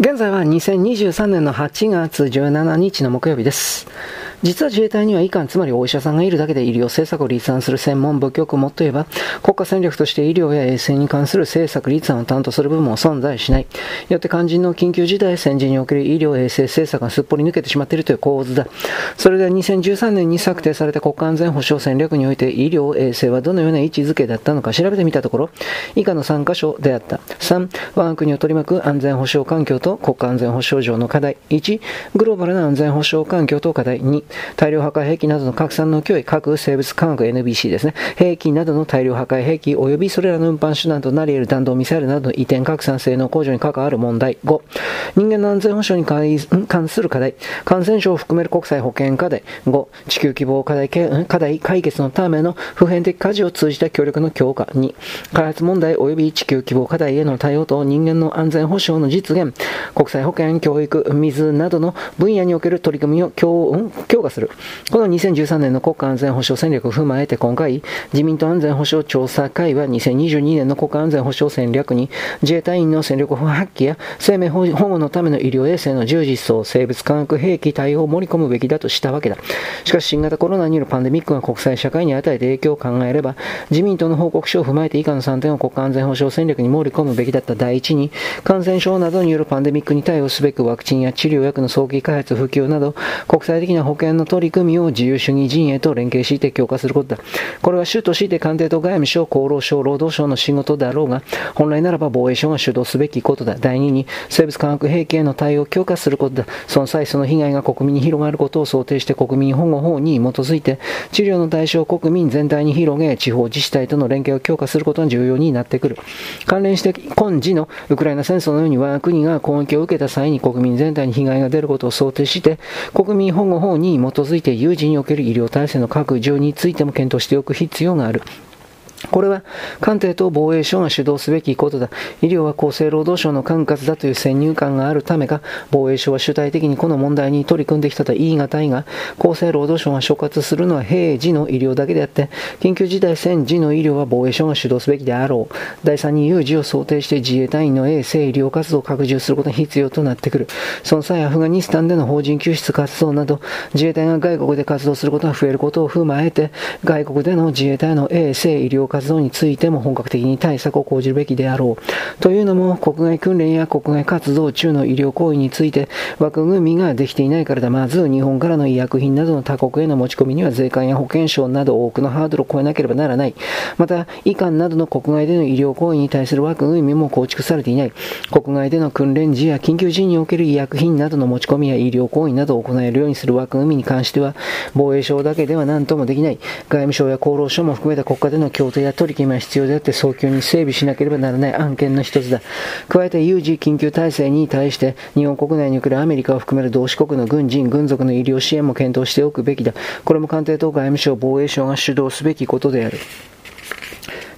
現在は2023年の8月17日の木曜日です。実は自衛隊には医官、つまりお医者さんがいるだけで医療政策を立案する専門部局もっと言えば、国家戦略として医療や衛生に関する政策立案を担当する部門も存在しない。よって肝心の緊急事態戦時における医療衛生政策がすっぽり抜けてしまっているという構図だ。それでは2013年に策定された国家安全保障戦略において医療衛生はどのような位置づけだったのか調べてみたところ、以下の3箇所であった。3、我が国を取り巻く安全保障環境と国家安全保障上の課題。1、グローバルな安全保障環境と課題。2、大量破壊兵器などの拡散の脅威、核生物科学 NBC ですね。兵器などの大量破壊兵器及びそれらの運搬手段となり得る弾道ミサイルなどの移転拡散性能向上に関わる問題。5、人間の安全保障に関する課題。感染症を含める国際保健課題。5、地球規模課題課題解決のための普遍的舵を通じた協力の強化。2、開発問題及び地球規模課題への対応と人間の安全保障の実現。国際保健、教育、水などの分野における取り組みを強強化する。この2013年の国家安全保障戦略を踏まえて今回、自民党安全保障調査会は2022年の国家安全保障戦略に自衛隊員の戦力発揮や生命保護のための医療衛生の充実層、生物化学兵器対応を盛り込むべきだとしたわけだ。しかし新型コロナによるパンデミックが国際社会に与えた影響を考えれば、自民党の報告書を踏まえて以下の3点を国家安全保障戦略に盛り込むべきだった第一に、感染症などによるパンデミックに対応すべくワクチンや治療薬の早期開発、普及など、国際的な保険険の取り組みを自由主義陣営と連携して強化することだ。これは主として官邸と外務省、厚労省、労働省の仕事であろうが、本来ならば防衛省が主導すべきことだ。第2に、生物化学兵器への対応を強化することだ。その際、その被害が国民に広がることを想定して国民保護法に基づいて、治療の対象を国民全体に広げ、地方自治体との連携を強化することが重要になってくる。関連して、今時のウクライナ戦争のように我が国が攻撃を受けた際に国民全体に被害が出ることを想定して、国民保護法にに基づいて有事における医療体制の拡充についても検討しておく必要がある。これは官邸と防衛省が主導すべきことだ。医療は厚生労働省の管轄だという先入観があるためか、防衛省は主体的にこの問題に取り組んできたと言い難いが、厚生労働省が所轄するのは平時の医療だけであって、緊急事態戦時の医療は防衛省が主導すべきであろう。第3に有事を想定して自衛隊員の衛生医療活動を拡充することが必要となってくる。その際、アフガニスタンでの法人救出活動など、自衛隊が外国で活動することが増えることを踏まえて、外国での自衛隊の衛生医療活動活動についても本格的に対策を講じるべきであろう。というのも、国外訓練や国外活動中の医療行為について枠組みができていないからだ。まず、日本からの医薬品などの他国への持ち込みには税関や保険証など多くのハードルを超えなければならない。また、医官などの国外での医療行為に対する枠組みも構築されていない。国外での訓練時や緊急時における医薬品などの持ち込みや医療行為などを行えるようにする枠組みに関しては、防衛省だけでは何ともできない。外務省や厚労省も含めた国家での協定や取り決めは必要であって早急に整備しなければならない案件の一つだ。加えて有事緊急体制に対して日本国内におけるアメリカを含める同志国の軍人、軍属の医療支援も検討しておくべきだ。これも官邸と外務省、防衛省が主導すべきことである。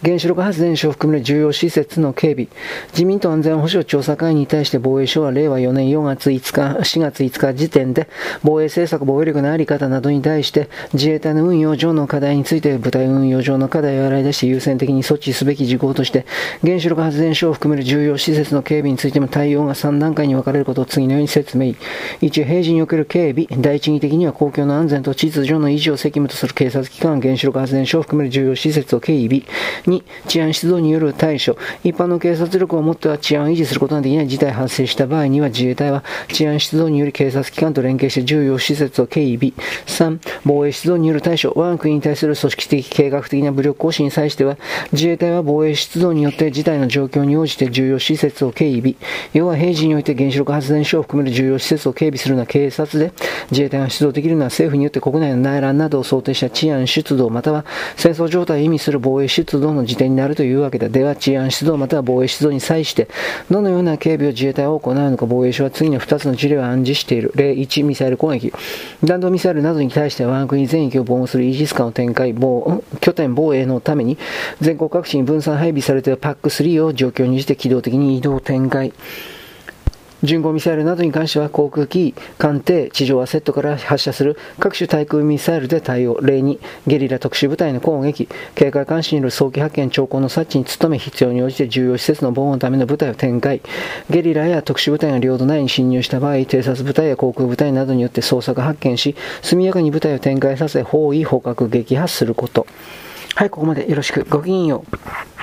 原子力発電所を含める重要施設の警備、自民党安全保障調査会に対して防衛省は令和4年4月5日、4月5日時点で防衛政策、防衛力の在り方などに対して自衛隊の運用上の課題について部隊運用上の課題を洗い出して優先的に措置すべき事項として原子力発電所を含める重要施設の警備についても対応が3段階に分かれることを次のように説明。1、平時における警備、第一義的には公共の安全と秩序の維持を責務とする警察機関、原子力発電所を含める重要施設を警備。2、治安出動による対処、一般の警察力を持っては治安を維持することができない事態発生した場合には自衛隊は治安出動により警察機関と連携して重要施設を警備。3、防衛出動による対処、我が国に対する組織的計画的な武力行使に際しては、自衛隊は防衛出動によって事態の状況に応じて重要施設を警備。要は平時において原子力発電所を含める重要施設を警備するのは警察で、自衛隊が出動できるのは政府によって国内の内乱などを想定した治安出動または戦争状態を意味する防衛出動の時点になるというわけだ。では、治安出動または防衛出動に際して、どのような警備を自衛隊は行うのか、防衛省は次の2つの事例を暗示している。例1、ミサイル攻撃。弾道ミサイルなどに対して我が国全域を防護するイージス艦を展開、防拠点防衛のために、全国各地に分散配備されている PAC3 を状況にして機動的に移動展開。巡航ミサイルなどに関しては航空機、艦艇、地上アセットから発射する各種対空ミサイルで対応。例に、ゲリラ特殊部隊の攻撃、警戒監視による早期発見、兆候の察知に努め、必要に応じて重要施設の防護のための部隊を展開。ゲリラや特殊部隊が領土内に侵入した場合、偵察部隊や航空部隊などによって捜索発見し、速やかに部隊を展開させ、包囲、捕獲、撃破すること。はい、ここまでよろしく。ごきげんよう。